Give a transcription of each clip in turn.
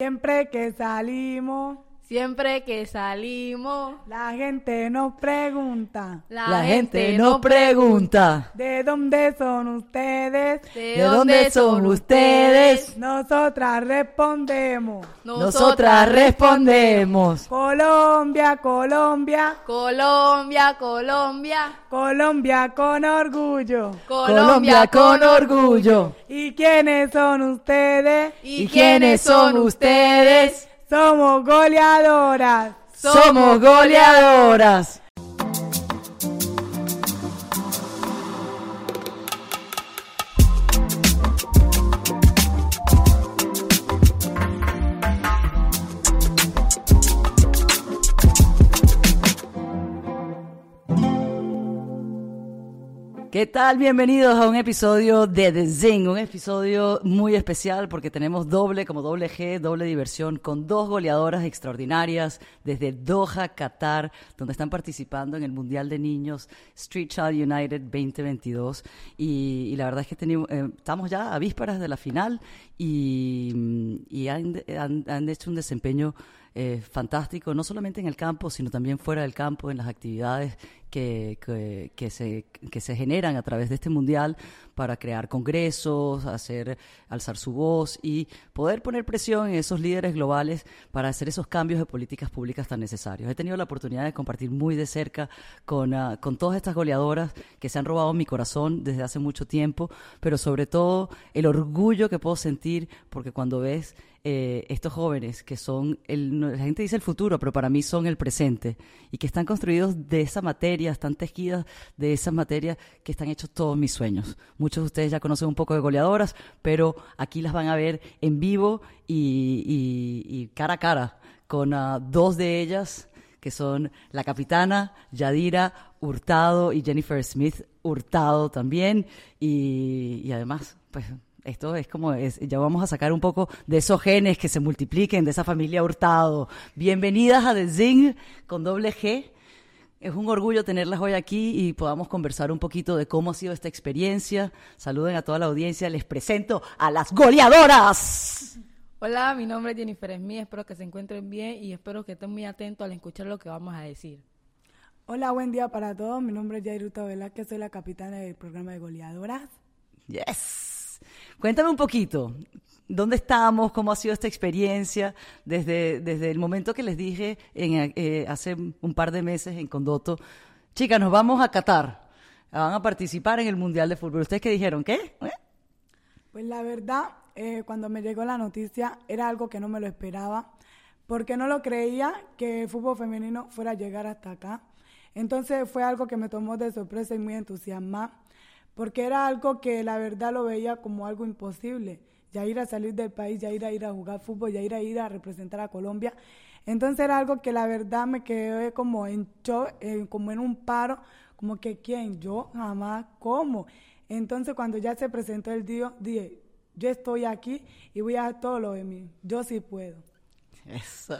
Siempre que salimos, Siempre que salimos, la gente nos pregunta, la, gente nos pregunta, ¿de dónde son ustedes? ¿de dónde son ustedes? Nosotras respondemos, Nosotras respondemos, Colombia, Colombia, Colombia, Colombia, Colombia con orgullo. Colombia con orgullo. ¿Y quiénes son ustedes? ¿Y quiénes son ustedes? Somos goleadoras. Somos goleadoras. ¿Qué tal? Bienvenidos a un episodio de The Zing, un episodio muy especial porque tenemos doble, como doble G, doble diversión, con dos goleadoras extraordinarias desde Doha, Qatar, donde están participando en el Mundial de Niños Street Child United 2022. Y, la verdad es que eh, estamos ya a vísperas de la final y, han- han hecho un desempeño eh, fantástico, no solamente en el campo, sino también fuera del campo, en las actividades que, que, se, que se generan a través de este mundial para crear congresos, hacer alzar su voz y poder poner presión en esos líderes globales para hacer esos cambios de políticas públicas tan necesarios. He tenido la oportunidad de compartir muy de cerca con, ah, con todas estas goleadoras que se han robado mi corazón desde hace mucho tiempo, pero sobre todo el orgullo que puedo sentir porque cuando ves eh, estos jóvenes que son, el, la gente dice el futuro, pero para mí son el presente y que están construidos de esa materia, están tejidas de esa materia que están hechos todos mis sueños. Muchos de ustedes ya conocen un poco de goleadoras, pero aquí las van a ver en vivo y, y- y cara a cara con ah, dos de ellas que son la capitana Yadira Hurtado y Jennifer Smith Hurtado también. Y, y además, pues esto es como, es, ya vamos a sacar un poco de esos genes que se multipliquen, de esa familia Hurtado. Bienvenidas a The Zing con doble G. Es un orgullo tenerlas hoy aquí y podamos conversar un poquito de cómo ha sido esta experiencia. Saluden a toda la audiencia. Les presento a las goleadoras. Hola, mi nombre es Jennifer Smith, espero que se encuentren bien y espero que estén muy atentos al escuchar lo que vamos a decir. Hola, buen día para todos. Mi nombre es Jairuta Velázquez, soy la capitana del programa de goleadoras. Yes. Cuéntame un poquito, ¿dónde estamos? ¿Cómo ha sido esta experiencia desde, desde el momento que les dije en, eh, hace un par de meses en Condoto? Chicas, nos vamos a Qatar. Van a participar en el Mundial de Fútbol. ¿Ustedes qué dijeron? ¿Qué? ¿Eh? Pues la verdad, eh, cuando me llegó la noticia era algo que no me lo esperaba, porque no lo creía que el fútbol femenino fuera a llegar hasta acá. Entonces fue algo que me tomó de sorpresa y muy entusiasmada, porque era algo que la verdad lo veía como algo imposible. Ya ir a salir del país, ya ir a ir a jugar fútbol, ya ir a ir a representar a Colombia. Entonces era algo que la verdad me quedé como en shock, eh, como en un paro, como que quién, yo jamás, ¿cómo? Entonces cuando ya se presentó el día, dije, yo estoy aquí y voy a hacer todo lo de mí, yo sí puedo. Eso.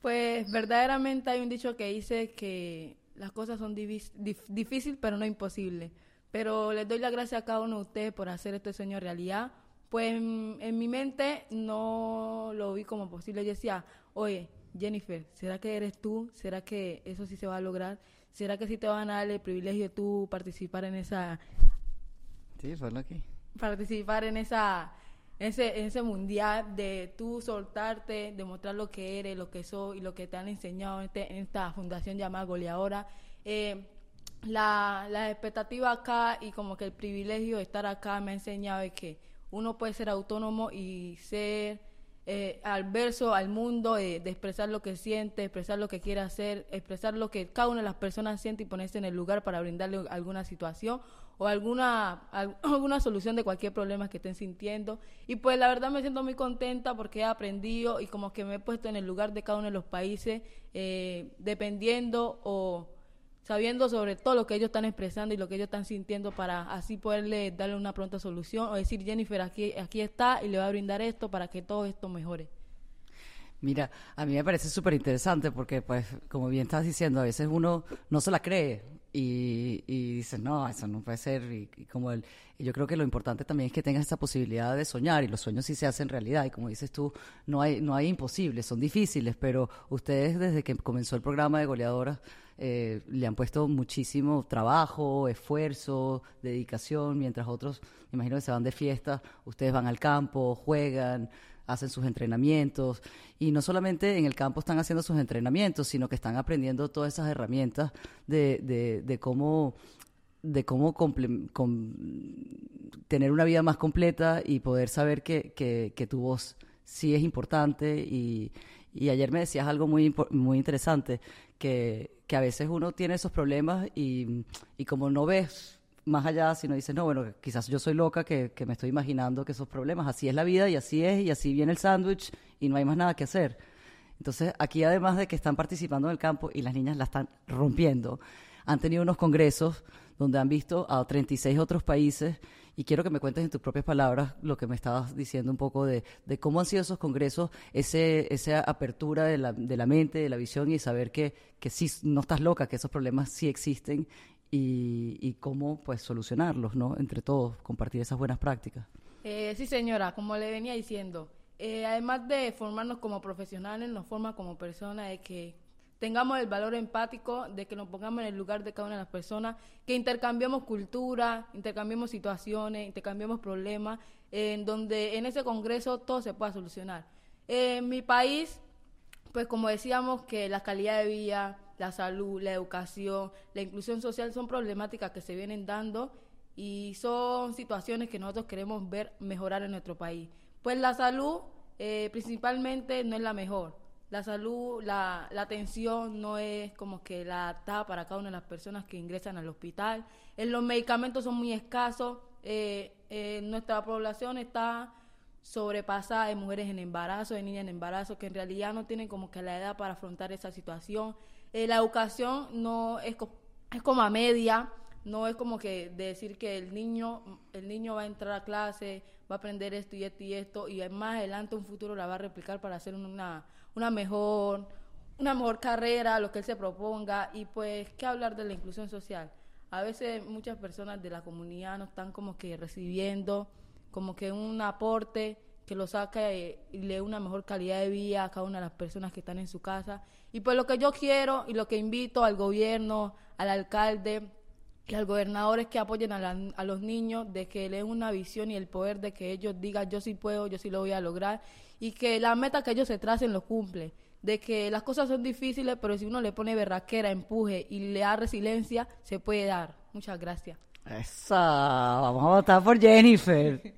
Pues verdaderamente hay un dicho que dice que las cosas son dif- difíciles pero no imposibles. Pero les doy las gracias a cada uno de ustedes por hacer este sueño realidad. Pues en, en mi mente no lo vi como posible. Yo decía, oye, Jennifer, ¿será que eres tú? ¿Será que eso sí se va a lograr? ¿Será que sí te van a dar el privilegio de tú participar en esa Sí, fue aquí. participar en esa ese, ese mundial de tú soltarte, demostrar lo que eres, lo que soy y lo que te han enseñado en, este- en esta fundación llamada Goleadora. Eh, la, la expectativa acá y como que el privilegio de estar acá me ha enseñado que uno puede ser autónomo y ser eh, al verso al mundo de, de expresar lo que siente, expresar lo que quiere hacer, expresar lo que cada una de las personas siente y ponerse en el lugar para brindarle alguna situación o alguna, al- alguna solución de cualquier problema que estén sintiendo. Y pues la verdad me siento muy contenta porque he aprendido y como que me he puesto en el lugar de cada uno de los países, eh, dependiendo o sabiendo sobre todo lo que ellos están expresando y lo que ellos están sintiendo para así poderle darle una pronta solución o decir Jennifer aquí aquí está y le va a brindar esto para que todo esto mejore. Mira, a mí me parece súper interesante porque, pues, como bien estás diciendo, a veces uno no se la cree. y, y dices, no, eso no puede ser. Y, como el, y yo creo que lo importante también es que tengas esa posibilidad de soñar y los sueños sí se hacen realidad. Y como dices tú, no hay, no hay imposibles, son difíciles, pero ustedes desde que comenzó el programa de goleadoras eh, le han puesto muchísimo trabajo, esfuerzo, dedicación, mientras otros, me imagino que se van de fiesta, ustedes van al campo, juegan, hacen sus entrenamientos y no solamente en el campo están haciendo sus entrenamientos, sino que están aprendiendo todas esas herramientas de, de, cómo de cómo tener una vida más completa y poder saber que, que, tu voz sí es importante y, y ayer me decías algo muy, muy interesante, que, que, a veces uno tiene esos problemas y, y como no ves más allá, sino dices, no, bueno, quizás yo soy loca que, me estoy imaginando que esos problemas, así es la vida y así es, y así viene el sándwich y no hay más nada que hacer. Entonces, aquí además de que están participando en el campo y las niñas la están rompiendo, han tenido unos congresos donde han visto a 36 otros países y quiero que me cuentes en tus propias palabras lo que me estabas diciendo un poco de, cómo han sido esos congresos, ese, esa apertura de la, de la mente, de la visión y saber que, que sí, no estás loca, que esos problemas sí existen y, cómo pues solucionarlos, ¿no? Entre todos, compartir esas buenas prácticas. Eh, sí, señora, como le venía diciendo, eh, además de formarnos como profesionales, nos forma como personas de que tengamos el valor empático, de que nos pongamos en el lugar de cada una de las personas, que intercambiemos cultura, intercambiemos situaciones, intercambiemos problemas, en donde en ese congreso todo se pueda solucionar. en mi país, pues como decíamos, que la calidad de vida, la salud, la educación, la inclusión social son problemáticas que se vienen dando y son situaciones que nosotros queremos ver mejorar en nuestro país. Pues la salud eh, principalmente no es la mejor. La salud, la, la, atención no es como que la adaptada para cada una de las personas que ingresan al hospital. En los medicamentos son muy escasos. Eh, eh, nuestra población está sobrepasada de mujeres en embarazo, de niñas en embarazo, que en realidad no tienen como que la edad para afrontar esa situación. Eh, la educación no es, es como a media, no es como que decir que el niño, el niño va a entrar a clase, va a aprender esto y esto y esto, y más adelante un futuro la va a replicar para hacer una, una mejor, una mejor carrera, lo que él se proponga, y pues, ¿qué hablar de la inclusión social? A veces muchas personas de la comunidad no están como que recibiendo como que un aporte que lo saca y, le dé una mejor calidad de vida a cada una de las personas que están en su casa. Y pues lo que yo quiero y lo que invito al gobierno, al alcalde y al gobernador es que apoyen a, a los niños, de que le den una visión y el poder de que ellos digan yo sí puedo, yo sí lo voy a lograr y que la meta que ellos se tracen lo cumple. De que las cosas son difíciles, pero si uno le pone berraquera, empuje y le da resiliencia, se puede dar. Muchas gracias. Esa, vamos a votar por Jennifer.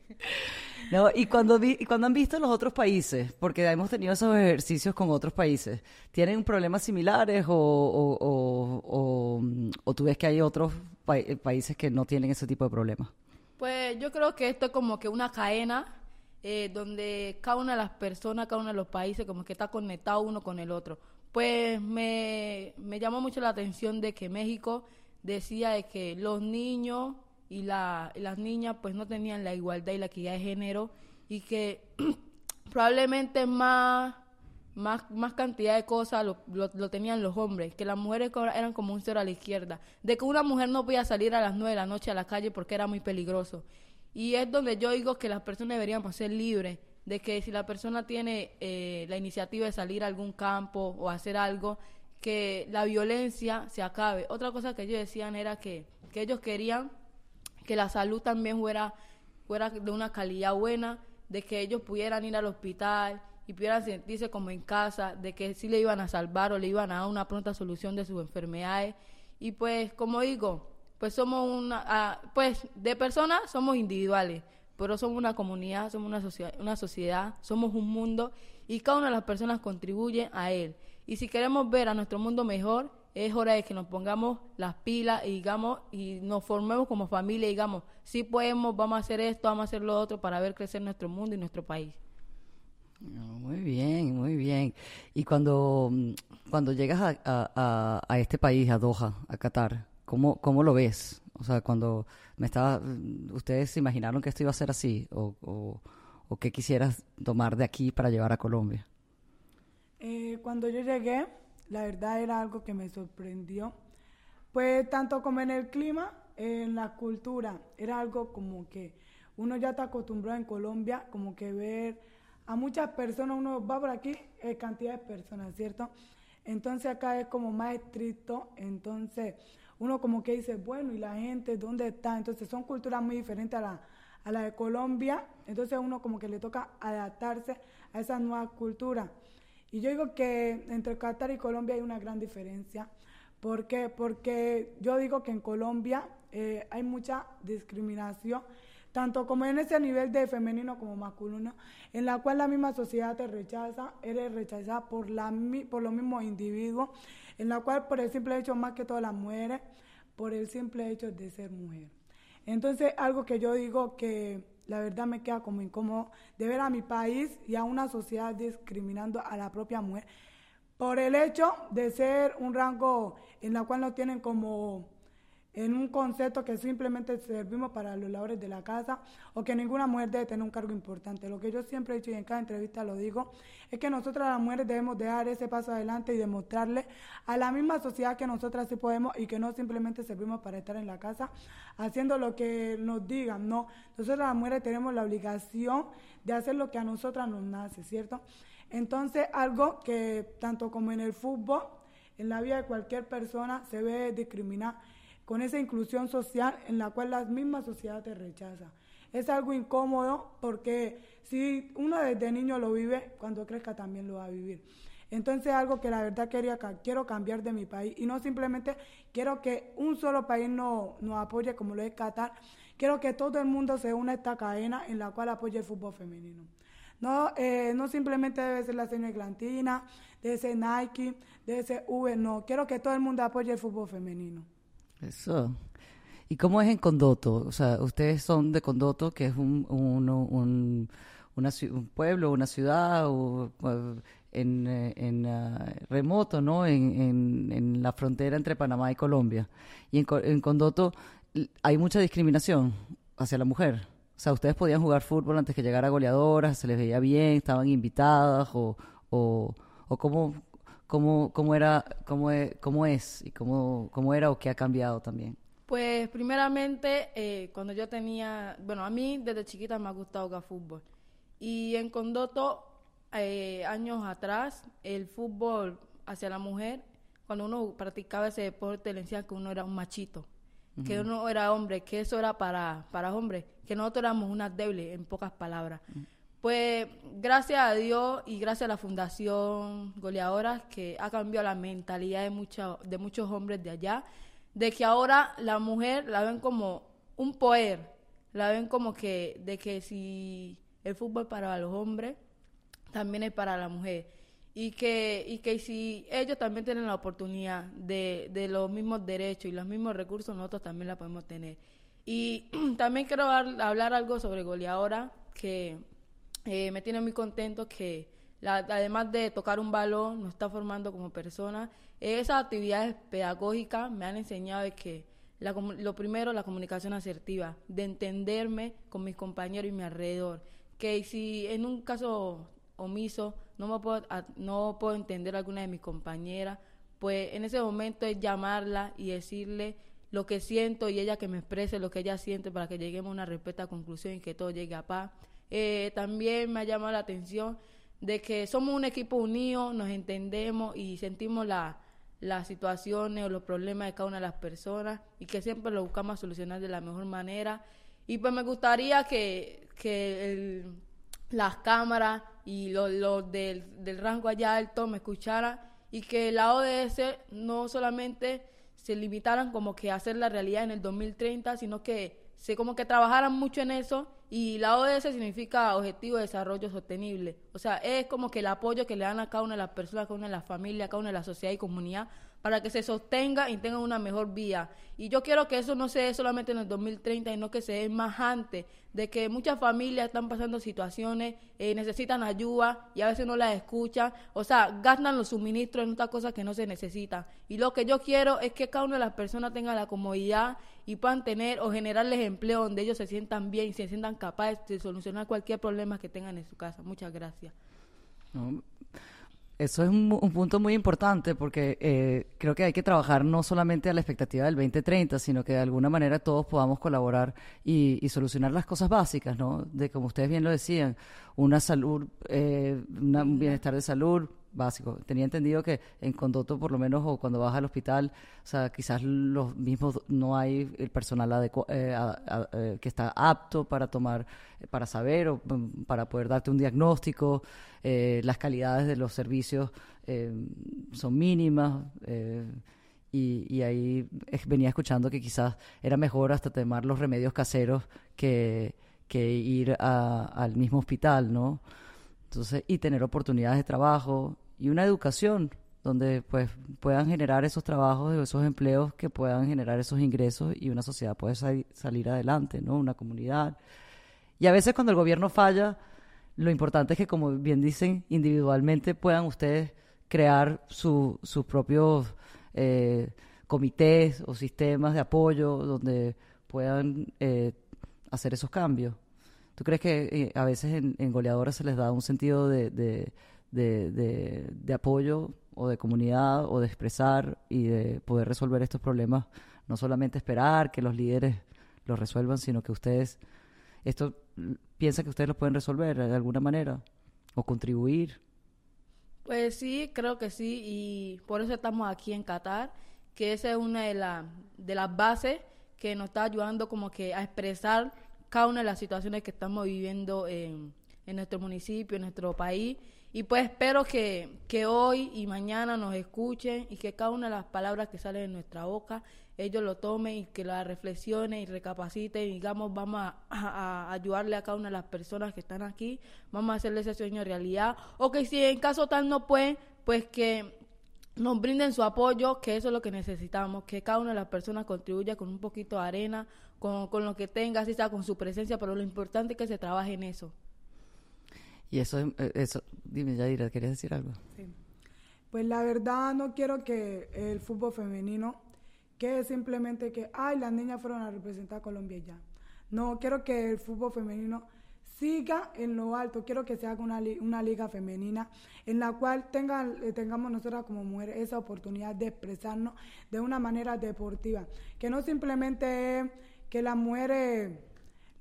No, y cuando, vi, y cuando han visto los otros países, porque hemos tenido esos ejercicios con otros países, ¿tienen problemas similares o, o, o, tú ves que hay otros países que no tienen ese tipo de problemas? Pues yo creo que esto es como que una cadena eh, donde cada una de las personas, cada uno de los países como que está conectado uno con el otro. Pues me, me llamó mucho la atención de que México decía de que los niños y, la, las niñas pues no tenían la igualdad y la equidad de género y que probablemente más, más, más cantidad de cosas lo, lo, tenían los hombres, que las mujeres eran como un cero a la izquierda, de que una mujer no podía salir a las nueve de la noche a la calle porque era muy peligroso. Y es donde yo digo que las personas deberían ser libres, de que si la persona tiene eh, la iniciativa de salir a algún campo o hacer algo, que la violencia se acabe. Otra cosa que ellos decían era que, que ellos querían que la salud también fuera, fuera de una calidad buena, de que ellos pudieran ir al hospital y pudieran sentirse como en casa, de que sí le iban a salvar o le iban a dar una pronta solución de sus enfermedades. Y pues, como digo, pues somos una, ah, pues de personas somos individuales, pero somos una comunidad, somos una sociedad, una sociedad, somos un mundo y cada una de las personas contribuye a él. Y si queremos ver a nuestro mundo mejor, es hora de que nos pongamos las pilas y digamos y nos formemos como familia y digamos, sí podemos, vamos a hacer esto, vamos a hacer lo otro para ver crecer nuestro mundo y nuestro país. Muy bien, muy bien. Y cuando, cuando llegas a, a, a, este país, a Doha, a Qatar, ¿cómo, ¿cómo lo ves? O sea, cuando me estaba, ¿ustedes se imaginaron que esto iba a ser así? ¿O, qué quisieras tomar de aquí para llevar a Colombia? Eh, cuando yo llegué, la verdad era algo que me sorprendió Pues tanto como en el clima, en la cultura, era algo como que uno ya está acostumbrado en Colombia, como que ver a muchas personas, uno va por aquí, eh, cantidad de personas, ¿cierto? Entonces acá es como más estricto, entonces uno como que dice, bueno, ¿y la gente dónde está? Entonces son culturas muy diferentes a la, a la de Colombia, entonces uno como que le toca adaptarse a esa nueva cultura. Y yo digo que entre Qatar y Colombia hay una gran diferencia. ¿Por qué? Porque yo digo que en Colombia eh, hay mucha discriminación tanto como en ese nivel de femenino como masculino, en la cual la misma sociedad te rechaza, eres rechazada por, la, por los mismos individuos, en la cual por el simple hecho, más que todas las mujeres, por el simple hecho de ser mujer. Entonces, algo que yo digo que la verdad me queda como incómodo de ver a mi país y a una sociedad discriminando a la propia mujer por el hecho de ser un rango en la cual no tienen como en un concepto que simplemente servimos para los labores de la casa o que ninguna mujer debe tener un cargo importante. Lo que yo siempre he dicho y en cada entrevista lo digo, es que nosotras las mujeres debemos dar ese paso adelante y demostrarle a la misma sociedad que nosotras sí podemos y que no simplemente servimos para estar en la casa haciendo lo que nos digan, no. Nosotras las mujeres tenemos la obligación de hacer lo que a nosotras nos nace, ¿cierto? Entonces, algo que tanto como en el fútbol, en la vida de cualquier persona se ve discriminar con esa inclusión social en la cual la misma sociedad te rechaza. Es algo incómodo porque si uno desde niño lo vive, cuando crezca también lo va a vivir. Entonces algo que la verdad quería, quiero cambiar de mi país y no simplemente quiero que un solo país nos no apoye como lo es Qatar, quiero que todo el mundo se una a esta cadena en la cual apoye el fútbol femenino. No, eh, no simplemente debe ser la señora Glantina, debe ser Nike, debe ser V, no, quiero que todo el mundo apoye el fútbol femenino. Eso. ¿Y cómo es en Condoto? O sea, ustedes son de Condoto, que es un, un, un, pueblo, una ciudad o, en, en uh, remoto, ¿no? En, en, en, la frontera entre Panamá y Colombia. Y en, en Condoto hay mucha discriminación hacia la mujer. O sea, ustedes podían jugar fútbol antes que llegara goleadoras, se les veía bien, estaban invitadas o, o, o cómo, cómo, cómo era, cómo es, cómo es y cómo, cómo era o qué ha cambiado también. Pues primeramente, eh, cuando yo tenía, bueno, a mí desde chiquita me ha gustado jugar fútbol. Y en Condoto, eh, años atrás, el fútbol hacia la mujer, cuando uno practicaba ese deporte, le decían que uno era un machito, que uno era hombre, que eso era para, para hombres, que nosotros éramos unas débiles, en pocas palabras. Pues gracias a Dios y gracias a la Fundación Goleadoras que ha cambiado la mentalidad de, de muchos hombres de allá, de que ahora la mujer la ven como un poder, la ven como que de que si el fútbol para los hombres, también es para la mujer. Y que, y que si ellos también tienen la oportunidad de, de los mismos derechos y los mismos recursos, nosotros también la podemos tener. Y también quiero hablar algo sobre goleadora, que eh, me tiene muy contento que además de tocar un balón, nos está formando como persona. esas actividades pedagógicas me han enseñado que lo primero, la comunicación asertiva, de entenderme con mis compañeros y mi alrededor. Que si en un caso omiso no, me puedo, no puedo entender a alguna de mis compañeras, pues en ese momento es llamarla y decirle lo que siento y ella que me exprese lo que ella siente para que lleguemos a una respuesta conclusión y que todo llegue a paz. Eh, también me ha llamado la atención de que somos un equipo unido, nos entendemos y sentimos la, las situaciones o los problemas de cada una de las personas y que siempre lo buscamos solucionar de la mejor manera. Y pues me gustaría que, que las cámaras y los, del, del, rango allá alto me escucharan y que la ODS no solamente se limitaran como que a hacer la realidad en el 2030, sino que se como que trabajaran mucho en eso y la ODS significa Objetivo de Desarrollo Sostenible. O sea, es como que el apoyo que le dan a cada una de las personas, a cada una de las familias, a cada una de la sociedad y comunidad para que se sostenga y tenga una mejor vía. Y yo quiero que eso no se dé solamente en el 2030, sino que se dé más antes, de que muchas familias están pasando situaciones, eh, necesitan ayuda y a veces no las escuchan, o sea, gastan los suministros en otras cosas que no se necesitan. Y lo que yo quiero es que cada una de las personas tenga la comodidad y puedan tener o generarles empleo donde ellos se sientan bien y se sientan capaces de solucionar cualquier problema que tengan en su casa. Muchas gracias. Eso es un, punto muy importante porque eh, creo que hay que trabajar no solamente a la expectativa del 2030, sino que de alguna manera todos podamos colaborar y, solucionar las cosas básicas, ¿no? De como ustedes bien lo decían, una salud, eh, un bienestar de salud, básico. Tenía entendido que en Condoto, por lo menos, o cuando vas al hospital, o sea, quizás los mismos, no hay el personal eh, eh, que está apto para tomar, para saber o mm, para poder darte un diagnóstico. Eh, las calidades de los servicios son mínimas. Y, ahí venía escuchando que quizás era mejor hasta tomar los remedios caseros que, que ir al mismo hospital, ¿no? Entonces, y tener oportunidades de trabajo y una educación donde pues puedan generar esos trabajos, esos empleos que puedan generar esos ingresos y una sociedad puede salir adelante, ¿no? Una comunidad. Y a veces cuando el gobierno falla, lo importante es que, como bien dicen, individualmente puedan ustedes crear sus propios eh, comités o sistemas de apoyo donde puedan eh, hacer esos cambios. ¿Tú crees que eh, a veces en, en, goleadoras se les da un sentido de, de, apoyo o de comunidad o de expresar y de poder resolver estos problemas? No solamente esperar que los líderes los resuelvan, sino que ustedes, esto piensa que ustedes lo pueden resolver de alguna manera o contribuir. Pues sí, creo que sí, y por eso estamos aquí en Qatar, que esa es una de, la, de las bases que nos está ayudando como que a expresar cada una de las situaciones que estamos viviendo en, en nuestro municipio, en nuestro país. Y pues espero que, que, hoy y mañana nos escuchen y que cada una de las palabras que salen de nuestra boca, ellos lo tomen y que la reflexionen y recapaciten y digamos, vamos a, a, ayudarle a cada una de las personas que están aquí, vamos a hacerle ese sueño realidad. O que si en caso tal no pueden, pues que nos brinden su apoyo, que eso es lo que necesitamos, que cada una de las personas contribuya con un poquito de arena, con, con lo que tenga, así sea con su presencia, pero lo importante es que se trabaje en eso. Y eso, eh, eso dime Yadira, ¿querías decir algo? Sí. Pues la verdad no quiero que el fútbol femenino quede simplemente que, ay, las niñas fueron a representar a Colombia ya. No, quiero que el fútbol femenino siga en lo alto. Quiero que se haga una, una liga femenina en la cual tengan, eh, tengamos nosotras como mujeres esa oportunidad de expresarnos de una manera deportiva. Que no simplemente que las mujeres,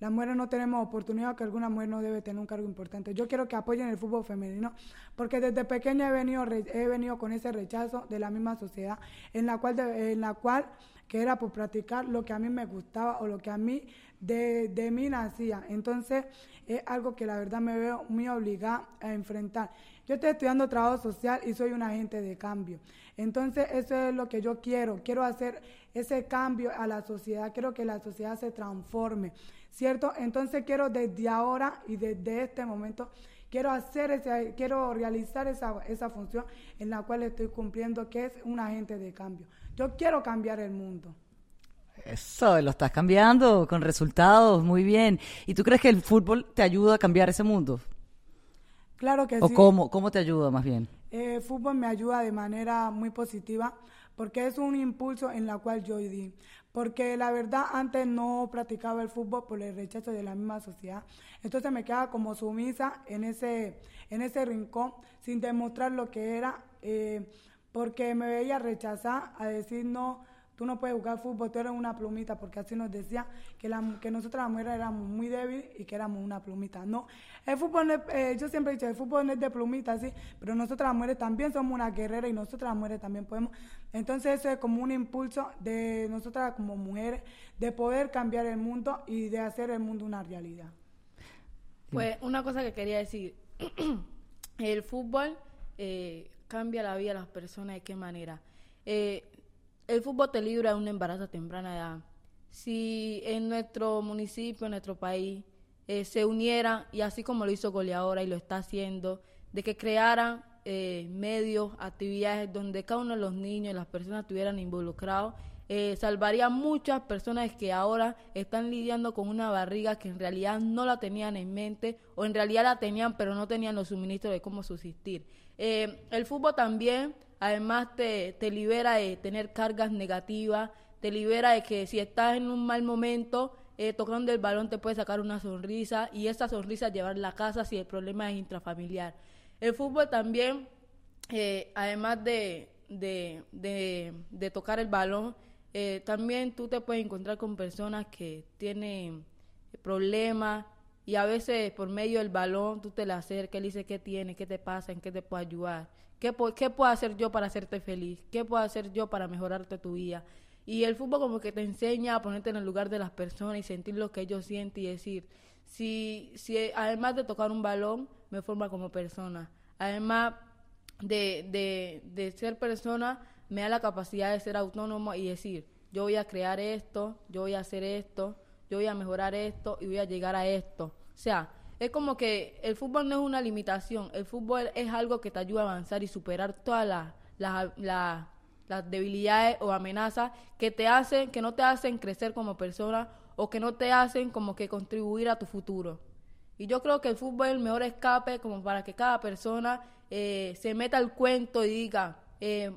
las mujeres no tenemos oportunidad, que alguna mujer no debe tener un cargo importante. Yo quiero que apoyen el fútbol femenino porque desde pequeña he venido, he venido con ese rechazo de la misma sociedad en la cual, en la cual que era por practicar lo que a mí me gustaba o lo que a mí de, de mí nacía. Entonces, es algo que la verdad me veo muy obligada a enfrentar. Yo estoy estudiando trabajo social y soy un agente de cambio. Entonces, eso es lo que yo quiero. Quiero hacer ese cambio a la sociedad. Quiero que la sociedad se transforme, ¿cierto? Entonces, quiero desde ahora y desde este momento quiero hacer ese, quiero realizar esa, esa función en la cual estoy cumpliendo, que es un agente de cambio. Yo quiero cambiar el mundo. Eso, lo estás cambiando con resultados, muy bien. ¿Y tú crees que el fútbol te ayuda a cambiar ese mundo? Claro que ¿O sí. ¿O cómo, cómo te ayuda más bien? El eh, fútbol me ayuda de manera muy positiva porque es un impulso en la cual yo di. Porque la verdad antes no practicaba el fútbol por el rechazo de la misma sociedad. Entonces me quedaba como sumisa en ese, en ese rincón sin demostrar lo que era, eh, porque me veía rechazar a decir no tú no puedes jugar fútbol, tú eres una plumita, porque así nos decía que, la, que nosotras las mujeres éramos muy débiles y que éramos una plumita. No, el fútbol, no es, eh, yo siempre he dicho, el fútbol no es de plumita, sí, pero nosotras las mujeres también somos una guerrera y nosotras las mujeres también podemos. Entonces eso es como un impulso de nosotras como mujeres, de poder cambiar el mundo y de hacer el mundo una realidad. Pues una cosa que quería decir, el fútbol eh, cambia la vida de las personas, ¿de qué manera? Eh, el fútbol te libra de un embarazo a temprana edad. Si en nuestro municipio, en nuestro país, eh, se uniera, y así como lo hizo Goleadora y lo está haciendo, de que crearan eh, medios, actividades donde cada uno de los niños y las personas estuvieran involucrados, eh, salvaría a muchas personas que ahora están lidiando con una barriga que en realidad no la tenían en mente o en realidad la tenían pero no tenían los suministros de cómo subsistir. el fútbol también Además te, te libera de tener cargas negativas, te libera de que si estás en un mal momento, eh, tocando el balón te puede sacar una sonrisa y esa sonrisa llevarla a casa si el problema es intrafamiliar. El fútbol también eh, además de, de, de, tocar el balón, eh, también tú te puedes encontrar con personas que tienen problemas y a veces por medio del balón tú te le acercas y le dices qué tiene, qué te pasa, en qué te puedo ayudar, qué, qué puedo hacer yo para hacerte feliz, qué puedo hacer yo para mejorarte tu vida. Y el fútbol como que te enseña a ponerte en el lugar de las personas y sentir lo que ellos sienten y decir, si, si además de tocar un balón, me forma como persona. Además de, de, de ser persona, me da la capacidad de ser autónomo y decir, yo voy a crear esto, yo voy a hacer esto, yo voy a mejorar esto y voy a llegar a esto. O sea, es como que el fútbol no es una limitación, el fútbol es algo que te ayuda a avanzar y superar todas las, debilidades o amenazas que te hacen, que no te hacen crecer como persona o que no te hacen como que contribuir a tu futuro. Y yo creo que el fútbol es el mejor escape como para que cada persona eh, se meta al cuento y diga, eh,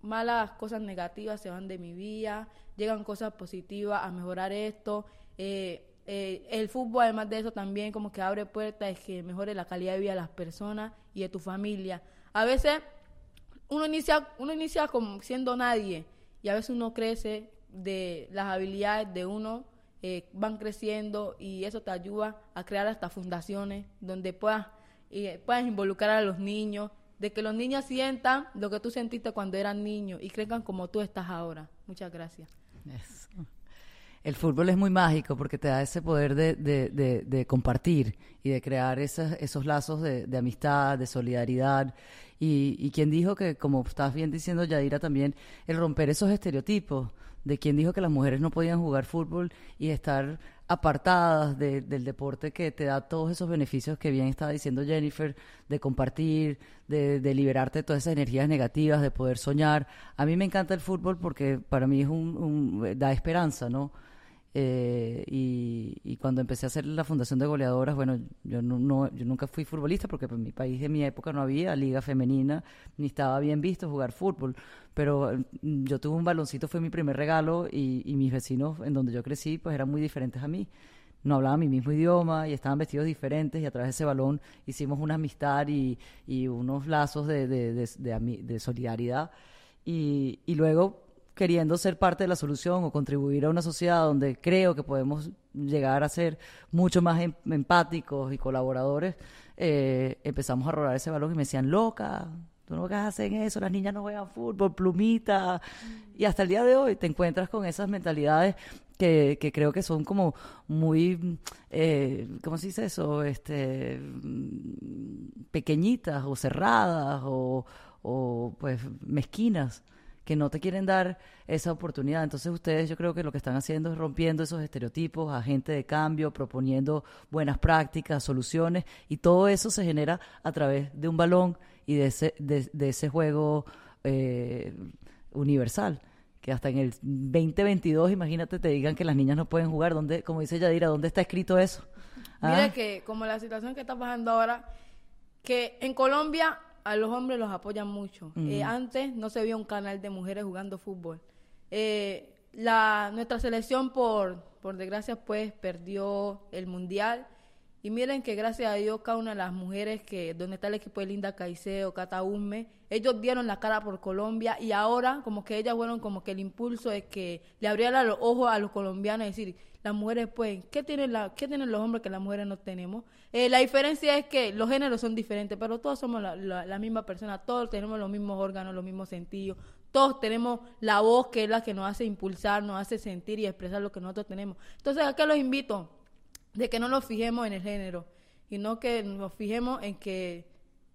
malas cosas negativas se van de mi vida, llegan cosas positivas a mejorar esto. Eh, el fútbol, además de eso, también como que abre puertas, es que mejore la calidad de vida de las personas y de tu familia. A veces uno inicia, uno inicia como siendo nadie y a veces uno crece de las habilidades de uno eh, van creciendo y eso te ayuda a crear hasta fundaciones donde puedas, eh, puedas involucrar a los niños, de que los niños sientan lo que tú sentiste cuando eran niños y crezcan como tú estás ahora. Muchas gracias. El fútbol es muy mágico porque te da ese poder de, compartir y de crear esos, esos lazos de, amistad, de solidaridad. Y, y quien dijo que, como estás bien diciendo, Yadira, también, el romper esos estereotipos de quien dijo que las mujeres no podían jugar fútbol y estar apartadas del deporte que te da todos esos beneficios que bien estaba diciendo Jennifer, de compartir, de, de, liberarte de todas esas energías negativas, de poder soñar. A mí me encanta el fútbol porque para mí es un da esperanza, ¿no? Eh, y, cuando empecé a hacer la fundación de goleadoras, bueno, yo, no, yo nunca fui futbolista porque en mi país de mi época no había liga femenina, ni estaba bien visto jugar fútbol, pero mm, yo tuve un baloncito, fue mi primer regalo y, y mis vecinos en donde yo crecí pues eran muy diferentes a mí no hablaban mi mismo idioma y estaban vestidos diferentes y a través de ese balón hicimos una amistad y, y unos lazos de, de, de, de solidaridad. Y, y, luego queriendo ser parte de la solución o contribuir a una sociedad donde creo que podemos llegar a ser mucho más em, empáticos y colaboradores, eh, empezamos a rodar ese balón y me decían, loca, tú no vas a hacer eso, las niñas no juegan fútbol, plumita. Y hasta el día de hoy te encuentras con esas mentalidades que, que creo que son como muy, eh, ¿cómo se dice eso? Este, pequeñitas o cerradas o, o pues mezquinas que no te quieren dar esa oportunidad. Entonces ustedes yo creo que lo que están haciendo es rompiendo esos estereotipos, agente de cambio, proponiendo buenas prácticas, soluciones, y todo eso se genera a través de un balón y de ese, de, ese juego eh, universal que hasta en el 2022, imagínate, te digan que las niñas no pueden jugar. ¿Dónde, como dice Yadira, ¿dónde está escrito eso? Mira ¿Ah? que como la situación que está pasando ahora, que en Colombia a los hombres los apoyan mucho. Eh, antes no se veía un canal de mujeres jugando fútbol. Eh, la, nuestra selección, por, por desgracia, pues perdió el mundial. Y miren que gracias a Dios, cada una de las mujeres que, donde está el equipo de Linda Caicedo, Cata Ume, ellos dieron la cara por Colombia y ahora como que ellas fueron como que el impulso es que le abrieran los ojos a los colombianos y decir, las mujeres pueden, ¿qué tienen, la, qué tienen los hombres que las mujeres no tenemos? Eh, la diferencia es que los géneros son diferentes, pero todos somos la, la, misma persona, todos tenemos los mismos órganos, los mismos sentidos, todos tenemos la voz que es la que nos hace impulsar, nos hace sentir y expresar lo que nosotros tenemos. Entonces, ¿a qué los invito? De que no nos fijemos en el género, y no que nos fijemos en que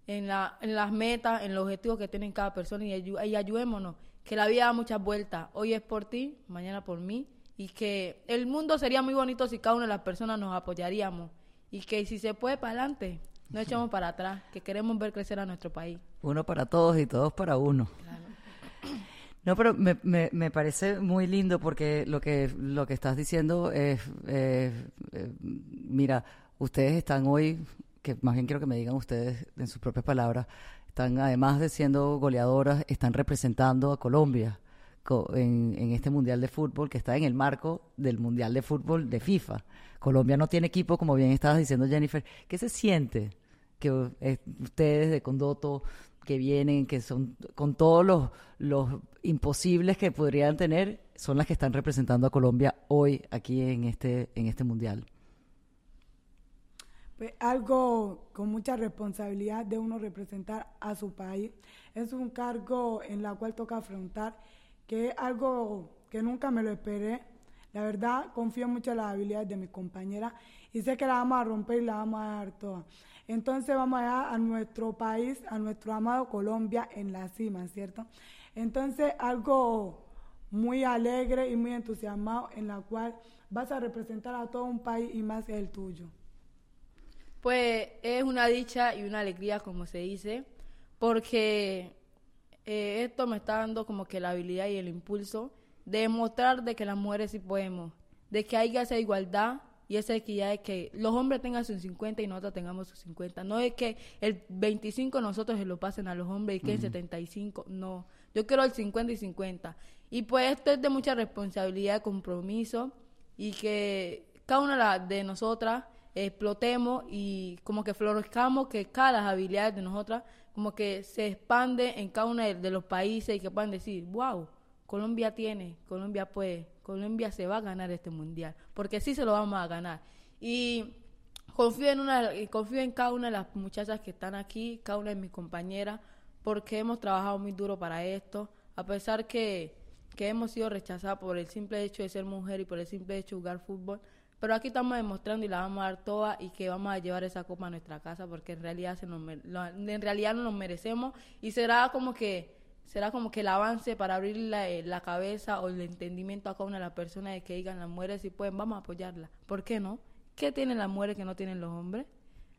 en, la, en las metas, en los objetivos que tiene cada persona y, y ayudémonos, que la vida da muchas vueltas. Hoy es por ti, mañana por mí y que el mundo sería muy bonito si cada una de las personas nos apoyaríamos y que si se puede para adelante, no echamos para atrás, que queremos ver crecer a nuestro país. Uno para todos y todos para uno. No, pero me, me, me, parece muy lindo porque lo que, lo que estás diciendo es, eh, mira, ustedes están hoy, que más bien quiero que me digan ustedes en sus propias palabras, están además de siendo goleadoras, están representando a Colombia en, este Mundial de Fútbol que está en el marco del Mundial de Fútbol de FIFA. Colombia no tiene equipo, como bien estabas diciendo Jennifer. ¿Qué se siente que ustedes de Condoto que vienen, que son con todos los, los imposibles que podrían tener, son las que están representando a Colombia hoy aquí en este, en este mundial. Pues algo con mucha responsabilidad de uno representar a su país. Es un cargo en la cual toca afrontar, que es algo que nunca me lo esperé. La verdad, confío mucho en las habilidades de mis compañeras y sé que la vamos a romper y la vamos a dar toda. Entonces vamos a dar a nuestro país, a nuestro amado Colombia en la cima, ¿cierto? Entonces algo muy alegre y muy entusiasmado en la cual vas a representar a todo un país y más el tuyo. Pues es una dicha y una alegría, como se dice, porque eh, esto me está dando como que la habilidad y el impulso de demostrar de que las mujeres sí podemos, de que hay esa igualdad y esa equidad de que los hombres tengan sus 50 y nosotros tengamos sus 50. No es que el 25 nosotros se lo pasen a los hombres y que el 75, no. Yo quiero el 50 y 50. Y pues esto es de mucha responsabilidad, compromiso y que cada una de nosotras explotemos y como que florezcamos, que cada las habilidades de nosotras como que se expande en cada uno de los países y que puedan decir, wow, Colombia tiene, Colombia puede, Colombia se va a ganar este mundial, porque sí se lo vamos a ganar. Y confío en una, confío en cada una de las muchachas que están aquí, cada una de mis compañeras, porque hemos trabajado muy duro para esto, a pesar que, que hemos sido rechazadas por el simple hecho de ser mujer y por el simple hecho de jugar fútbol. Pero aquí estamos demostrando y la vamos a dar toda y que vamos a llevar esa copa a nuestra casa porque en realidad, se nos, en realidad no nos merecemos y será como que será como que el avance para abrir la, eh, la, cabeza o el entendimiento a cada una de las personas de que digan las mujeres si pueden, vamos a apoyarla. ¿Por qué no? ¿Qué tienen las mujeres que no tienen los hombres?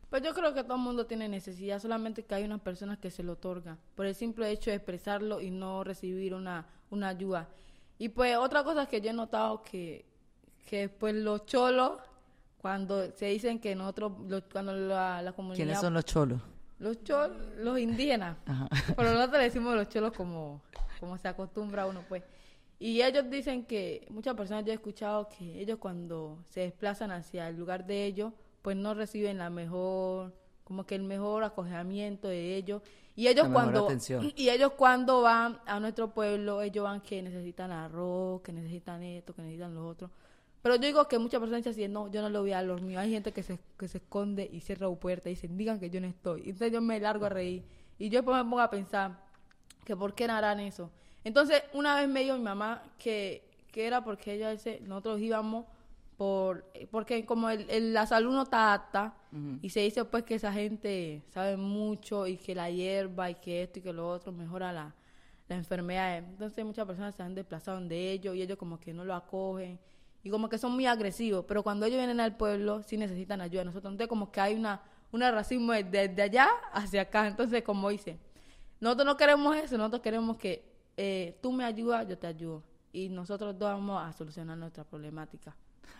Pues yo creo que todo el mundo tiene necesidad, solamente que hay unas personas que se lo otorgan por el simple hecho de expresarlo y no recibir una, una ayuda. Y pues otra cosa que yo he notado que, que pues los cholos, cuando se dicen que nosotros, cuando la, la comunidad... ¿Quiénes son los cholos? Los cholos, los indígenas. Pero nosotros le decimos los cholos como, como se acostumbra uno, pues. Y ellos dicen que, muchas personas yo he escuchado que ellos cuando se desplazan hacia el lugar de ellos, pues no reciben la mejor, como que el mejor acogimiento de ellos. Y ellos cuando y ellos cuando van a nuestro pueblo, ellos van que necesitan arroz, que necesitan esto, que necesitan lo otro. Pero yo digo que muchas personas dicen, no, yo no lo voy a los míos. Hay gente que se, que se esconde y cierra la puerta y dicen, digan que yo no estoy. Y entonces yo me largo a reír. Y yo después me pongo a pensar que por qué no harán eso. Entonces, una vez me dijo mi mamá que, que era porque ella dice, nosotros íbamos por porque como el, la salud no está apta y se dice pues que esa gente sabe mucho y que la hierba y que esto y que lo otro mejora la, la enfermedad. Entonces muchas personas se han desplazado de ellos y ellos como que no lo acogen y como que son muy agresivos, pero cuando ellos vienen al pueblo sí necesitan ayuda. Nosotros, entonces como que hay una, una racismo desde allá hacia acá. Entonces, como dice, nosotros no queremos eso, nosotros queremos que eh, tú me ayudas, yo te ayudo. Y nosotros dos vamos a solucionar nuestra problemática.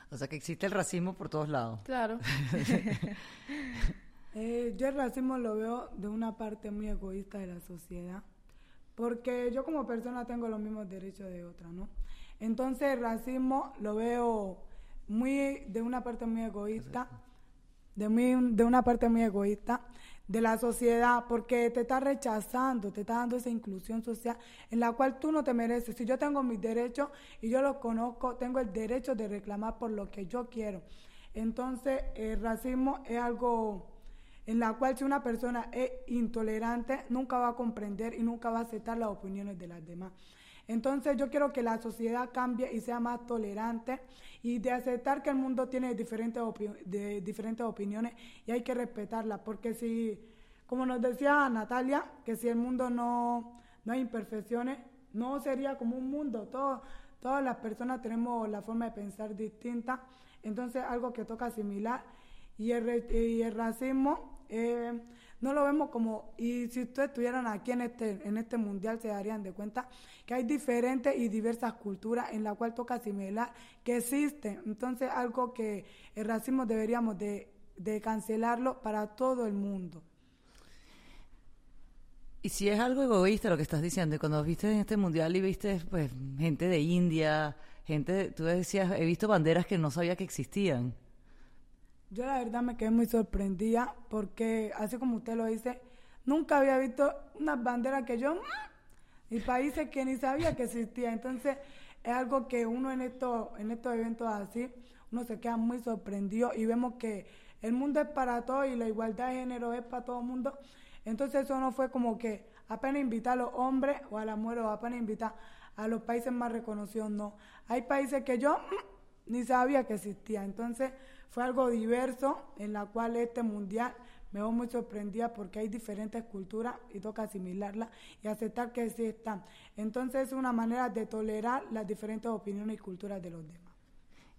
O sea que existe el racismo por todos lados. Claro. eh, yo el racismo lo veo de una parte muy egoísta de la sociedad, porque yo como persona tengo los mismos derechos de otra, ¿no? Entonces el racismo lo veo muy de una parte muy egoísta, de, de una parte muy egoísta de la sociedad, porque te está rechazando, te está dando esa inclusión social en la cual tú no te mereces. Si yo tengo mis derechos y yo los conozco, tengo el derecho de reclamar por lo que yo quiero. Entonces, el racismo es algo en la cual si una persona es intolerante, nunca va a comprender y nunca va a aceptar las opiniones de las demás. Entonces yo quiero que la sociedad cambie y sea más tolerante y de aceptar que el mundo tiene diferentes, de diferentes opiniones y hay que respetarlas, porque si, como nos decía Natalia, que si el mundo no, no hay imperfecciones, no sería como un mundo, Todo, todas las personas tenemos la forma de pensar distinta, entonces algo que toca asimilar y el, y el racismo... Eh, no lo vemos como, y si ustedes estuvieran aquí en este, en este mundial se darían de cuenta que hay diferentes y diversas culturas en la cual toca asimilar que existen. Entonces algo que el racismo deberíamos de, de cancelarlo para todo el mundo. Y si es algo egoísta lo que estás diciendo, cuando viste en este mundial y viste pues gente de India, gente, tú decías, he visto banderas que no sabía que existían. Yo la verdad me quedé muy sorprendida porque, así como usted lo dice, nunca había visto unas banderas que yo, y países que ni sabía que existía. Entonces, es algo que uno en estos, en estos eventos así, uno se queda muy sorprendido y vemos que el mundo es para todos y la igualdad de género es para todo el mundo. Entonces eso no fue como que apenas invitar a los hombres o a las mujeres o apenas invitar a los países más reconocidos, no. Hay países que yo ni sabía que existía. Entonces fue algo diverso en la cual este mundial me veo muy sorprendida porque hay diferentes culturas y toca asimilarlas y aceptar que sí están. Entonces es una manera de tolerar las diferentes opiniones y culturas de los demás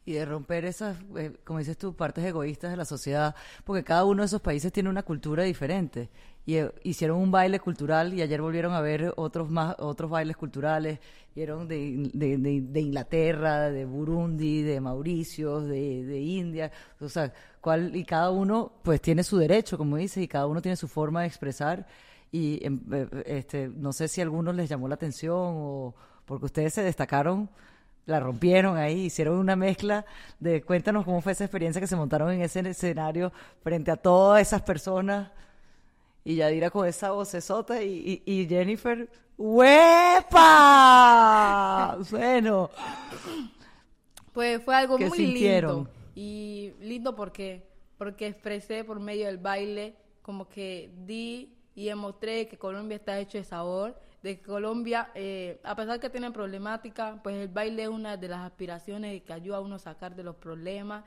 y de romper esas, eh, como dices tú, partes egoístas de la sociedad, porque cada uno de esos países tiene una cultura diferente. Y eh, hicieron un baile cultural y ayer volvieron a ver otros más otros bailes culturales, vieron de, de, de, Inglaterra, de Burundi, de Mauricio, de, India, o sea, cuál, y cada uno pues tiene su derecho, como dices, y cada uno tiene su forma de expresar. Y em, eh, este, no sé si a algunos les llamó la atención o porque ustedes se destacaron la rompieron ahí, hicieron una mezcla de cuéntanos cómo fue esa experiencia que se montaron en ese escenario frente a todas esas personas y Yadira con esa vocesota y, y, Jennifer ¡Huepa! bueno. Pues fue algo muy lindo. Y lindo porque, porque expresé por medio del baile, como que di y demostré que Colombia está hecho de sabor de Colombia, eh, a pesar que tienen problemática, pues el baile es una de las aspiraciones que ayuda a uno a sacar de los problemas.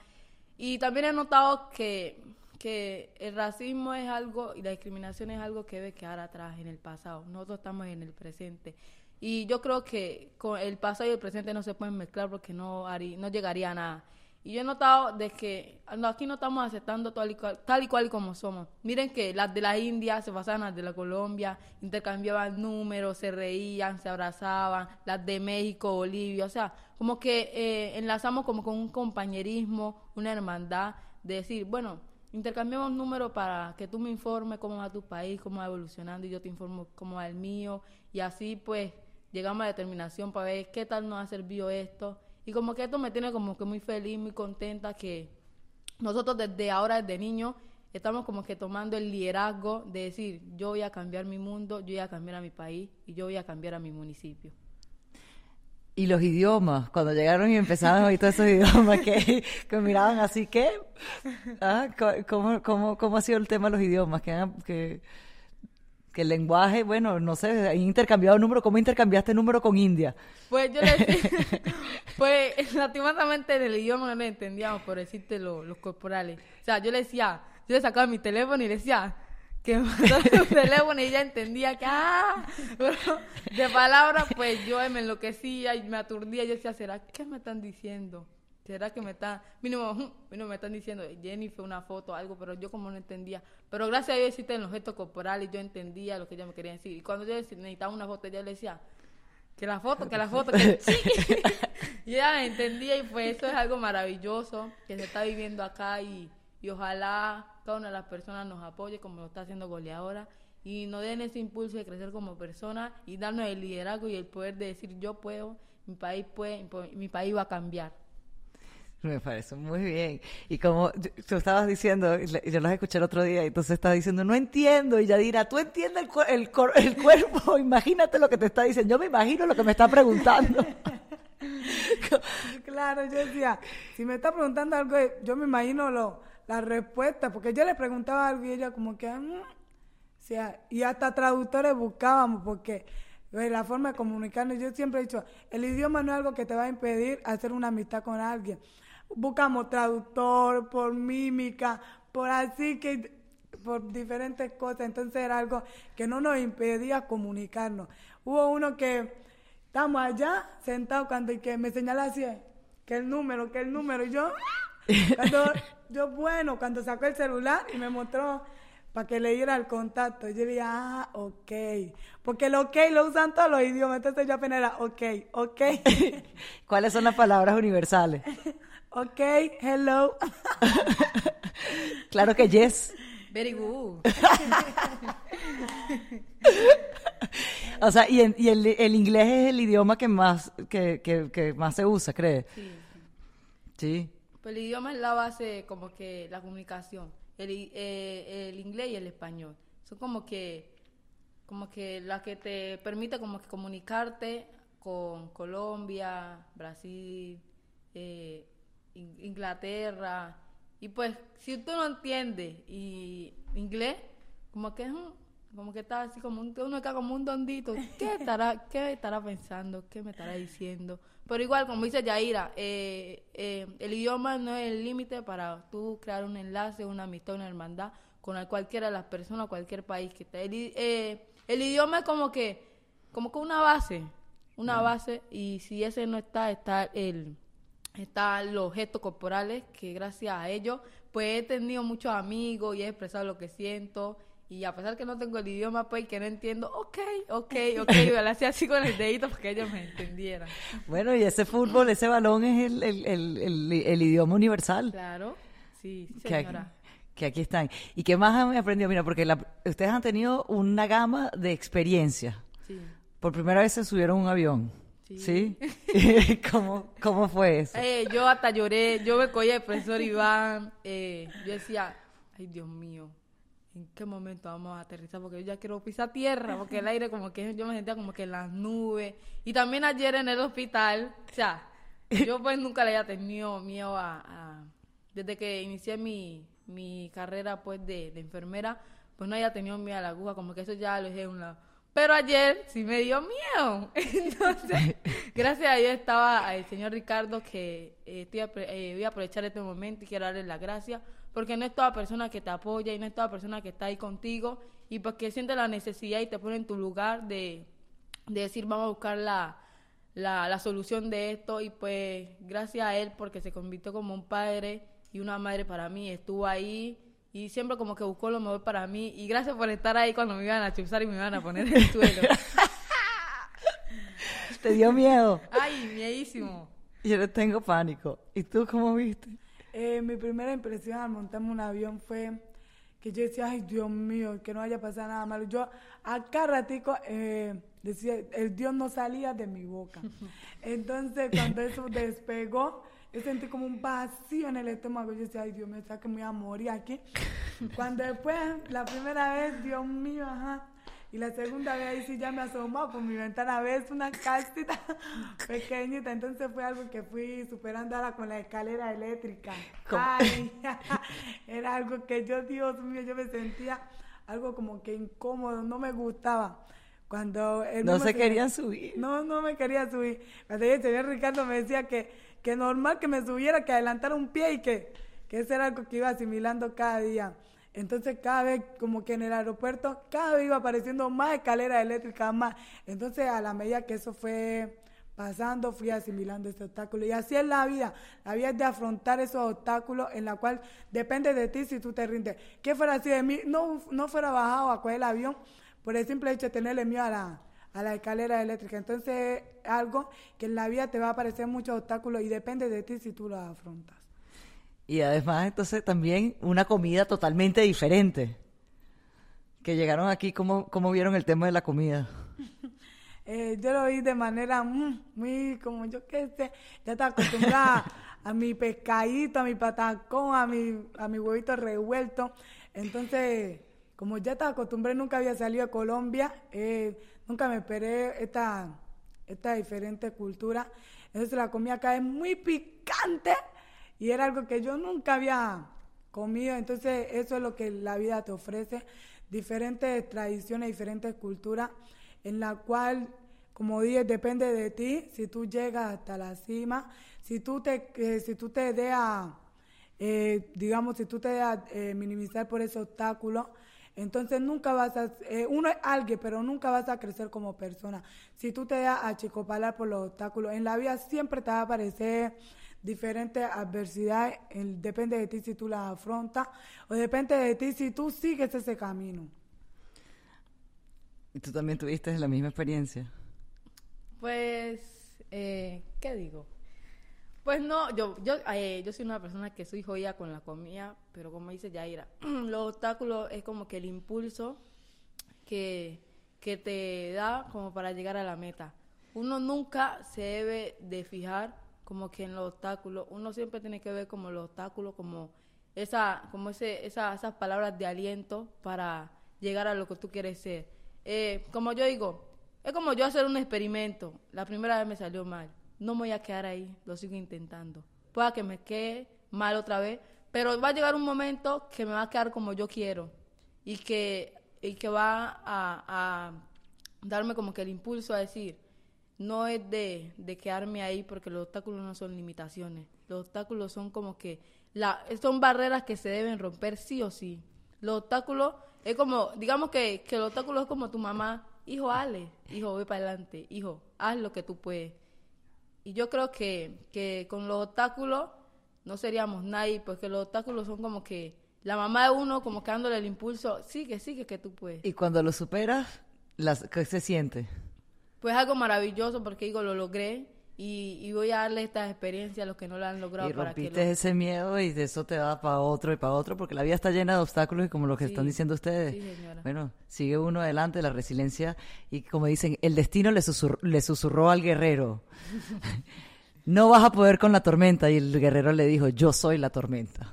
Y también he notado que, que el racismo es algo y la discriminación es algo que debe quedar atrás en el pasado. Nosotros estamos en el presente. Y yo creo que con el pasado y el presente no se pueden mezclar porque no, no llegaría a nada. Y yo he notado de que aquí no estamos aceptando tal y, cual, tal y cual como somos. Miren que las de la India se pasaban las de la Colombia, intercambiaban números, se reían, se abrazaban, las de México, Bolivia, o sea, como que eh, enlazamos como con un compañerismo, una hermandad, de decir, bueno, intercambiamos números para que tú me informes cómo va tu país, cómo va evolucionando y yo te informo cómo va el mío y así pues llegamos a la determinación para ver qué tal nos ha servido esto y como que esto me tiene como que muy feliz, muy contenta que nosotros desde ahora, desde niños, estamos como que tomando el liderazgo de decir, yo voy a cambiar mi mundo, yo voy a cambiar a mi país y yo voy a cambiar a mi municipio. Y los idiomas, cuando llegaron y empezaron a oír todos esos idiomas que, que miraban así, ¿qué? ¿Ah? ¿Cómo, cómo, cómo ha sido el tema de los idiomas? Que, que que el lenguaje, bueno, no sé, han intercambiado número, ¿cómo intercambiaste número con India? Pues yo le decía, pues lastimosamente en el idioma no le entendíamos, por decirte los corporales. O sea, yo le decía, yo le sacaba mi teléfono y le decía que me su teléfono y ella entendía que, ah, de palabras, pues yo me enloquecía y me aturdía. Yo decía, ¿será qué me están diciendo? ¿Será que me está, mínimo, mínimo me están diciendo, Jennifer, una foto, algo, pero yo como no entendía. Pero gracias a Dios existen los gestos corporales, yo entendía lo que ella me quería decir. Y cuando yo necesitaba una foto, ella le decía, que la foto, que la foto, que y ella entendía y pues eso es algo maravilloso que se está viviendo acá y, y ojalá cada una de las personas nos apoye como lo está haciendo goleadora y nos den ese impulso de crecer como persona y darnos el liderazgo y el poder de decir yo puedo, mi país puede, mi país va a cambiar. Me parece muy bien. Y como tú estabas diciendo, yo los escuché el otro día, y entonces estaba diciendo, no entiendo. Y ya dirá, tú entiendes el, el, cuerpo, imagínate lo que te está diciendo. Yo me imagino lo que me está preguntando. claro, yo decía, si me está preguntando algo, yo me imagino lo, la respuesta, porque yo le preguntaba algo y ella como que, mm", o sea, y hasta traductores buscábamos, porque la forma de comunicarnos, yo siempre he dicho, el idioma no es algo que te va a impedir hacer una amistad con alguien buscamos traductor, por mímica, por así que por diferentes cosas, entonces era algo que no nos impedía comunicarnos. Hubo uno que estamos allá sentados cuando y que me señala así, que el número, que el número, y yo, cuando, yo bueno, cuando sacó el celular y me mostró para que le diera el contacto, yo dije, ah, ok, porque el ok lo usan todos los idiomas, entonces yo apenas era, ok, ok. ¿Cuáles son las palabras universales? Ok, hello. claro que yes. Very good. o sea, y, y el, el, inglés es el idioma que más, que, que, que más se usa, ¿crees? Sí. Sí. Pues el idioma es la base, como que la comunicación. El, eh, el inglés y el español. son como que, como que la que te permite como que comunicarte con Colombia, Brasil, eh, In- Inglaterra. Y pues, si tú no entiendes y inglés, como que es un, como que está así como un, uno está como un dondito. ¿Qué estará, qué estará pensando? ¿Qué me estará diciendo? Pero igual, como dice Yaira, eh, eh, el idioma no es el límite para tú crear un enlace, una amistad, una hermandad con cualquiera de las personas, cualquier país que esté. El, eh, el idioma es como que, como que una base, una base, y si ese no está, está el están los gestos corporales que gracias a ellos pues he tenido muchos amigos y he expresado lo que siento y a pesar que no tengo el idioma pues que no entiendo ok ok ok y lo hacía así con el dedito para que ellos me entendieran Bueno, y ese fútbol, ese balón es el, el- el- el- idioma universal. claro sí, sí que aquí, señora que aquí están. ¿Y qué más han aprendido? Mira, porque la- ustedes han tenido una gama de experiencias. sí Por primera vez se subieron a un avión. Sí. ¿Sí? ¿Cómo, ¿Cómo fue eso? Eh, yo hasta lloré, yo me cogí el profesor Iván, eh, yo decía, ay Dios mío, ¿en qué momento vamos a aterrizar? Porque yo ya quiero pisar tierra, porque el aire como que yo me sentía como que en las nubes. Y también ayer en el hospital, o sea, yo pues nunca le había tenido miedo a, a- desde que inicié mi, mi carrera pues de, de enfermera, pues no había tenido miedo a la aguja, como que eso ya lo dejé un lado. Pero ayer sí me dio miedo. Entonces, gracias a Dios estaba el señor Ricardo que eh, estoy apre- eh, voy a aprovechar este momento y quiero darle las gracias porque no es toda persona que te apoya y no es toda persona que está ahí contigo y porque siente la necesidad y te pone en tu lugar de, de decir vamos a buscar la, la, la solución de esto y pues gracias a él porque se convirtió como un padre y una madre para mí, estuvo ahí y siempre como que buscó lo mejor para mí y gracias por estar ahí cuando me iban a chuzar y me iban a poner en el suelo. ¿Te dio miedo? Ay, miedísimo. Yo le tengo pánico. ¿Y tú cómo viste? Eh, mi primera impresión al montarme un avión fue que yo decía, ay Dios mío, que no haya pasado nada malo. Yo acá ratico eh, decía, el Dios no salía de mi boca. Entonces cuando eso despegó, yo sentí como un vacío en el estómago. Yo decía, ay Dios mío, ¿sabes que me voy a morir aquí? Cuando después, la primera vez, Dios mío, ajá. Y la segunda vez ahí sí ya me asomó por mi ventana, ves una casita pequeñita. Entonces fue algo que fui superando ahora con la escalera eléctrica. Ay, era algo que yo, Dios mío, yo me sentía algo como que incómodo, no me gustaba. Cuando el No se querían subir. No, no me quería subir. Cuando el señor Ricardo me decía que, que normal que me subiera, que adelantara un pie y que, que eso era algo que iba asimilando cada día. Entonces cada vez, como que en el aeropuerto, cada vez iba apareciendo más escaleras eléctricas, más. Entonces a la medida que eso fue pasando, fui asimilando ese obstáculo. Y así es la vida. La vida es de afrontar esos obstáculos en la cual depende de ti si tú te rindes. ¿Qué fuera así de mí? No, no fuera bajado a coger el avión por el simple hecho de tenerle miedo a la, a la escalera eléctrica. Entonces es algo que en la vida te va a aparecer muchos obstáculos y depende de ti si tú los afrontas. Y además, entonces también una comida totalmente diferente. Que llegaron aquí, ¿cómo, cómo vieron el tema de la comida? Eh, yo lo vi de manera mm, muy, como yo qué sé, ya estaba acostumbrada a mi pescadito, a mi patacón, a mi, a mi huevito revuelto. Entonces, como ya estaba acostumbrada, nunca había salido de Colombia, eh, nunca me esperé esta, esta diferente cultura. Entonces la comida acá es muy picante y era algo que yo nunca había comido. Entonces eso es lo que la vida te ofrece, diferentes tradiciones, diferentes culturas, en la cual, como dije, depende de ti, si tú llegas hasta la cima, si tú te, eh, si tú te dejas, eh, digamos, si tú te eh, minimizar por ese obstáculo, entonces nunca vas a, eh, uno es alguien, pero nunca vas a crecer como persona. Si tú te dejas achicopalar por los obstáculos, en la vida siempre te va a aparecer diferentes adversidades, el- depende de ti si tú las afrontas, o depende de ti si tú sigues ese camino. ¿Y tú también tuviste la misma experiencia? Pues, eh, ¿qué digo? Pues no, yo, yo, eh, yo soy una persona que soy joya con la comida, pero como dice Yaira, los obstáculos es como que el impulso que, que te da como para llegar a la meta. Uno nunca se debe de fijar como que en los obstáculos, uno siempre tiene que ver como los obstáculos, como esa, como ese, esa, esas palabras de aliento para llegar a lo que tú quieres ser. Eh, como yo digo, es como yo hacer un experimento. La primera vez me salió mal. No me voy a quedar ahí, lo sigo intentando. Pueda que me quede mal otra vez, pero va a llegar un momento que me va a quedar como yo quiero y que, y que va a, a darme como que el impulso a decir, no es de, de quedarme ahí porque los obstáculos no son limitaciones. Los obstáculos son como que la, son barreras que se deben romper sí o sí. Los obstáculos es como, digamos que, que el obstáculo es como tu mamá, hijo, ale, hijo, ve para adelante, hijo, haz lo que tú puedes. Y yo creo que, que con los obstáculos no seríamos nadie, porque los obstáculos son como que la mamá de uno como que dándole el impulso, sigue, sigue que tú puedes. Y cuando lo superas, las, ¿qué se siente? Pues algo maravilloso porque digo, lo logré y, y voy a darle esta experiencia a los que no la han logrado. Y para que rompiste lo- ese miedo y de eso te va para otro y para otro, porque la vida está llena de obstáculos y como lo que Sí, están diciendo ustedes. sí. Bueno, sigue uno adelante, la resiliencia y como dicen, el destino le, susurró, le susurró al guerrero. no vas a poder con la tormenta y el guerrero le dijo, yo soy la tormenta.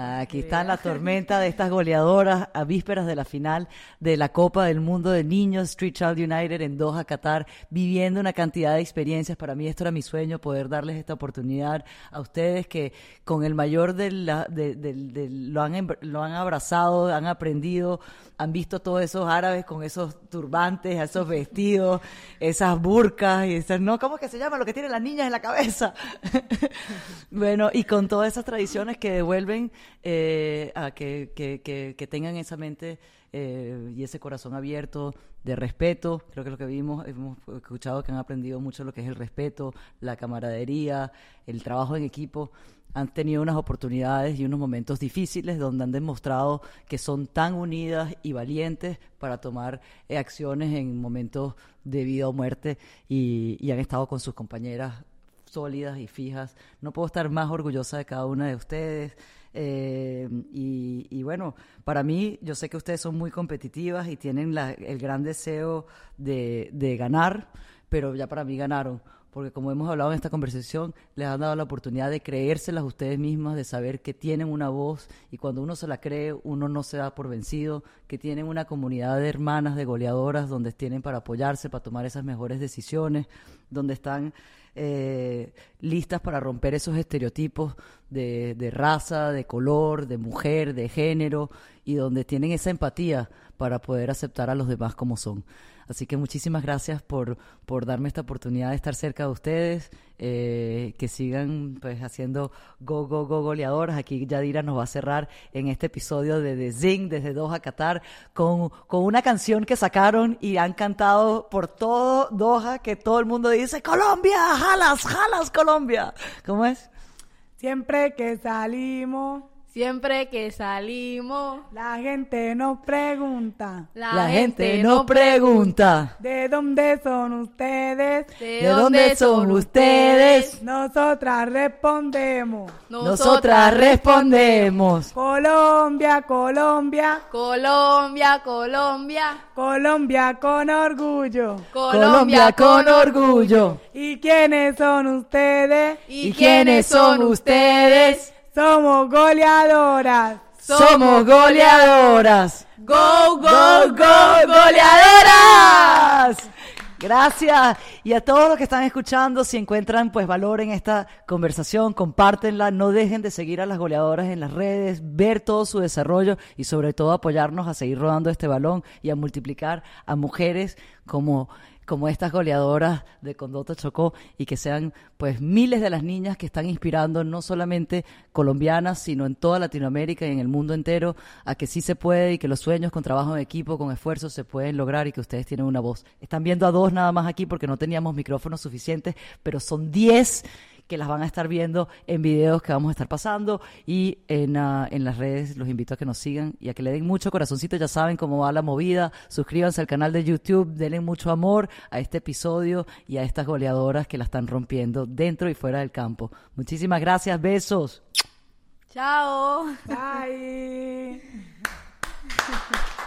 Aquí está la tormenta de estas goleadoras a vísperas de la final de la Copa del Mundo de Niños Street Child United en Doha, Qatar, viviendo una cantidad de experiencias. Para mí esto era mi sueño, poder darles esta oportunidad a ustedes que con el mayor de la, de- lo, han, lo han abrazado, han aprendido, han visto todos esos árabes con esos turbantes, esos vestidos, esas burcas y esas, no, ¿cómo es que se llama? Lo que tienen las niñas en la cabeza. bueno, y con todas esas tradiciones que devuelven eh, a que, que, que, tengan esa mente eh, y ese corazón abierto de respeto. Creo que lo que vimos, hemos escuchado que han aprendido mucho lo que es el respeto, la camaradería, el trabajo en equipo. Han tenido unas oportunidades y unos momentos difíciles donde han demostrado que son tan unidas y valientes para tomar eh, acciones en momentos de vida o muerte y, y han estado con sus compañeras sólidas y fijas. No puedo estar más orgullosa de cada una de ustedes. Eh, y, bueno, para mí, yo sé que ustedes son muy competitivas y tienen la- el gran deseo de, de ganar, pero ya para mí ganaron. Porque como hemos hablado en esta conversación, les han dado la oportunidad de creérselas ustedes mismas, de saber que tienen una voz y cuando uno se la cree, uno no se da por vencido, que tienen una comunidad de hermanas, de goleadoras, donde tienen para apoyarse, para tomar esas mejores decisiones, donde están eh, listas para romper esos estereotipos de, de raza, de color, de mujer, de género, y donde tienen esa empatía para poder aceptar a los demás como son. Así que muchísimas gracias por, por darme esta oportunidad de estar cerca de ustedes, eh, que sigan pues haciendo go, go, go goleadoras. Aquí Yadira nos va a cerrar en este episodio de The Zing desde Doha, Qatar, con, con una canción que sacaron y han cantado por todo Doha, que todo el mundo dice, Colombia, jalas, jalas, Colombia. ¿Cómo es? Siempre que salimos, Siempre que salimos, la gente nos pregunta, la, gente no pregunta. ¿de dónde son ustedes? ¿De, ¿De dónde son ustedes? Nosotras respondemos, Nosotras respondemos. Colombia, Colombia, Colombia, Colombia, Colombia con orgullo. Colombia con orgullo. ¿Y quiénes son ustedes? ¿Y quiénes son ustedes? Somos goleadoras. Somos goleadoras. Go, go, go, goleadoras. Gracias. Y a todos los que están escuchando, si encuentran pues valor en esta conversación, compártenla, no dejen de seguir a las goleadoras en las redes, ver todo su desarrollo y sobre todo apoyarnos a seguir rodando este balón y a multiplicar a mujeres como como estas goleadoras de Condota Chocó y que sean pues miles de las niñas que están inspirando no solamente colombianas, sino en toda Latinoamérica y en el mundo entero a que sí se puede y que los sueños con trabajo en equipo, con esfuerzo se pueden lograr y que ustedes tienen una voz. Están viendo a dos nada más aquí porque no teníamos micrófonos suficientes, pero son diez que las van a estar viendo en videos que vamos a estar pasando y en, ah, en las redes. Los invito a que nos sigan y a que le den mucho corazoncito. Ya saben cómo va la movida. Suscríbanse al canal de YouTube. Denle mucho amor a este episodio y a estas goleadoras que la están rompiendo dentro y fuera del campo. Muchísimas gracias. Besos. Chao. Bye.